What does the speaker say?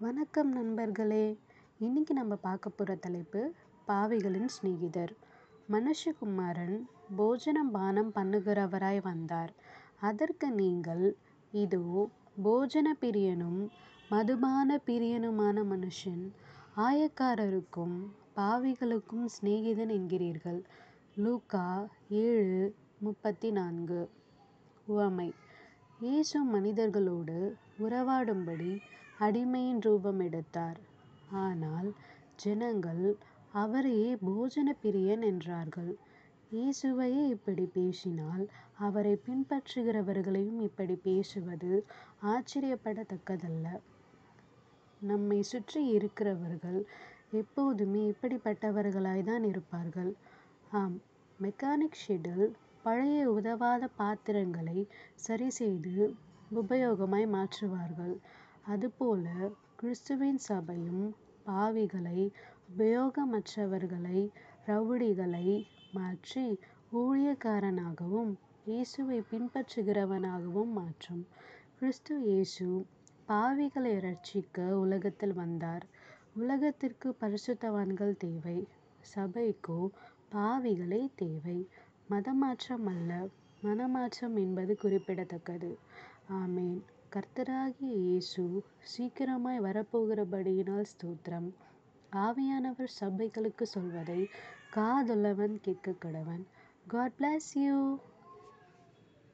வணக்கம் நண்பர்களே. இன்னைக்கு நம்ம பார்க்க போகிற தலைப்பு பாவிகளின் சிநேகிதர். மனுஷகுமாரன் போஜனம் பானம் பண்ணுகிறவராய் வந்தார். அதற்கு நீங்கள் இதோ போஜன பிரியனும் மதுபான பிரியனுமான மனுஷன் ஆயக்காரருக்கும் பாவிகளுக்கும் சிநேகிதன் என்கிறீர்கள். லூக்கா ஏழு முப்பத்தி நான்கு உவமை. இயேசு மனிதர்களோடு உறவாடும்படி அடிமையின் ரூபம் எடுத்தார். ஆனால் ஜனங்கள் அவரையே போஜன பிரியன் என்றார்கள். இயேசுவையே இப்படி பேசினால் அவரை பின்பற்றுகிறவர்களையும் இப்படி பேசுவது ஆச்சரியப்படத்தக்கதல்ல. நம்மை சுற்றி இருக்கிறவர்கள் எப்போதுமே இப்படிப்பட்டவர்களாய் தான் இருப்பார்கள். ஆம் மெக்கானிக் ஷெட்டில் பழைய உதவாத பாத்திரங்களை சரி செய்து உபயோகமாய் மாற்றுவார்கள். அதுபோல கிறிஸ்துவின் சபையும் பாவிகளை உபயோகமற்றவர்களை ரவுடிகளை மாற்றி ஊழியக்காரனாகவும் இயேசுவை பின்பற்றுகிறவனாகவும் மாற்றும். கிறிஸ்து இயேசு பாவிகளை ரட்சிக்க உலகத்தில் வந்தார். உலகத்திற்கு பரிசுத்தவான்கள் தேவை. சபைக்கோ பாவிகளே தேவை. மதமாற்றம் அல்ல மனமாற்றம் என்பது குறிப்பிடத்தக்கது. ஆமேன். கர்த்தராகிய இயேசு சீக்கிரமாய் வரப்போகிறபடியினால் ஸ்தோத்திரம். ஆவியானவர் சபைகளுக்கு சொல்வதை காதுள்ளவன் கேட்க கடவன் காட் பிளஸ் யூ